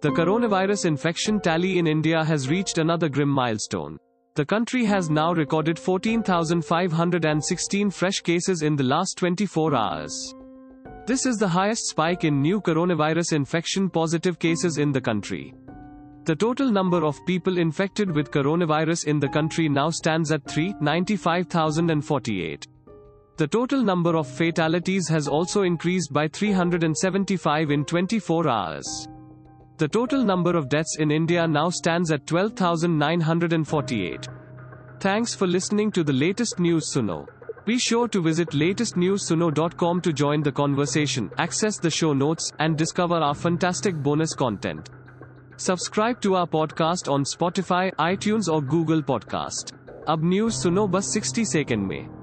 The coronavirus infection tally in India has reached another grim milestone. The country has now recorded 14,516 fresh cases in the last 24 hours. This is the highest spike in new coronavirus infection positive cases in the country. The total number of people infected with coronavirus in the country now stands at 395,048. The total number of fatalities has also increased by 375 in 24 hours. The total number of deaths in India now stands at 12,948. Thanks for listening to the latest news Suno. Be sure to visit latestnewsuno.com to join the conversation, access the show notes, and discover our fantastic bonus content. Subscribe to our podcast on Spotify, iTunes or Google Podcast. अब news सुनो बस 60 second में